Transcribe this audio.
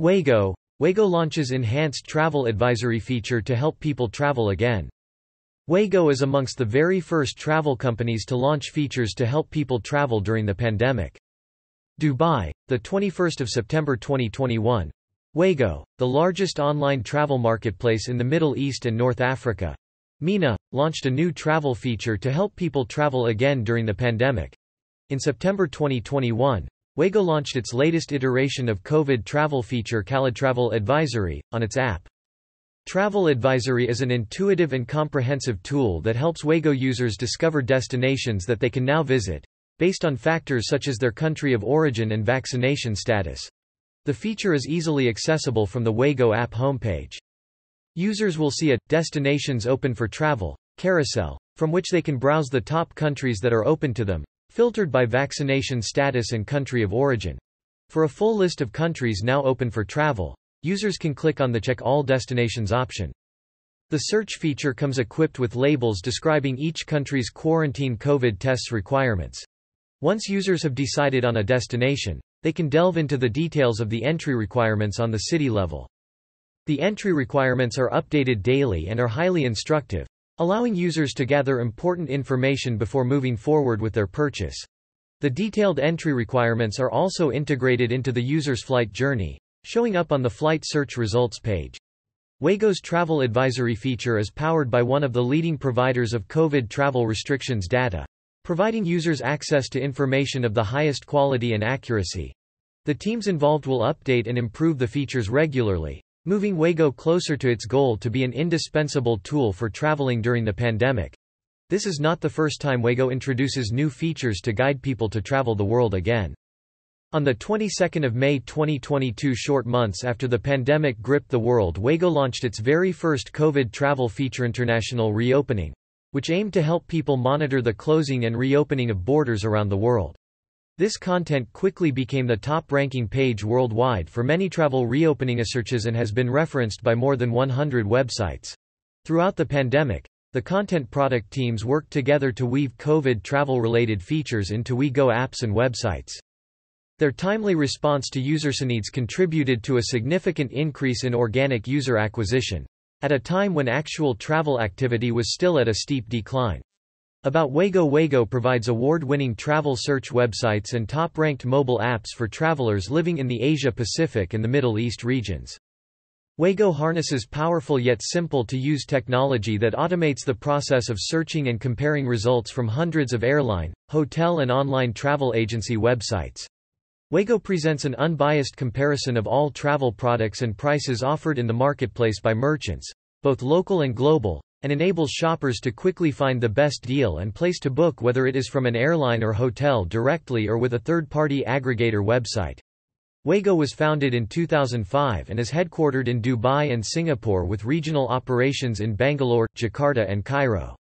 Wego Wego launches enhanced travel advisory feature to help people travel again. Wego is amongst the very first travel companies to launch features to help people travel during the pandemic. Dubai, the 21st of September 2021. Wego, the largest online travel marketplace in the Middle East and North Africa, MENA, launched a new travel feature to help people travel again during the pandemic. In September 2021, Wego launched its latest iteration of COVID travel feature CaliTravel Advisory, on its app. Travel Advisory is an intuitive and comprehensive tool that helps Wego users discover destinations that they can now visit, based on factors such as their country of origin and vaccination status. The feature is easily accessible from the Wego app homepage. Users will see a Destinations Open for Travel carousel, from which they can browse the top countries that are open to them, filtered by vaccination status and country of origin. For a full list of countries now open for travel, users can click on the Check All Destinations option. The search feature comes equipped with labels describing each country's quarantine COVID tests requirements. Once users have decided on a destination, they can delve into the details of the entry requirements on the city level. The entry requirements are updated daily and are highly instructive, allowing users to gather important information before moving forward with their purchase. The detailed entry requirements are also integrated into the user's flight journey, showing up on the flight search results page. Wego's travel advisory feature is powered by one of the leading providers of COVID travel restrictions data, providing users access to information of the highest quality and accuracy. The teams involved will update and improve the features regularly, moving Wego closer to its goal to be an indispensable tool for traveling during the pandemic. This is not the first time Wego introduces new features to guide people to travel the world again. On the 22nd of May 2022 short months after the pandemic gripped the world Wego launched its very first COVID travel feature International Reopening, which aimed to help people monitor the closing and reopening of borders around the world. This content quickly became the top-ranking page worldwide for many travel reopening searches and has been referenced by more than 100 websites. Throughout the pandemic, the content product teams worked together to weave COVID travel-related features into Wego apps and websites. Their timely response to users' needs contributed to a significant increase in organic user acquisition, at a time when actual travel activity was still at a steep decline. About Wego Wego provides award-winning travel search websites and top-ranked mobile apps for travelers living in the Asia-Pacific and the Middle East regions. Wego harnesses powerful yet simple-to-use technology that automates the process of searching and comparing results from hundreds of airline, hotel and online travel agency websites. Wego presents an unbiased comparison of all travel products and prices offered in the marketplace by merchants, both local and global, and enables shoppers to quickly find the best deal and place to book whether it is from an airline or hotel directly or with a third-party aggregator website. Wego was founded in 2005 and is headquartered in Dubai and Singapore with regional operations in Bangalore, Jakarta and Cairo.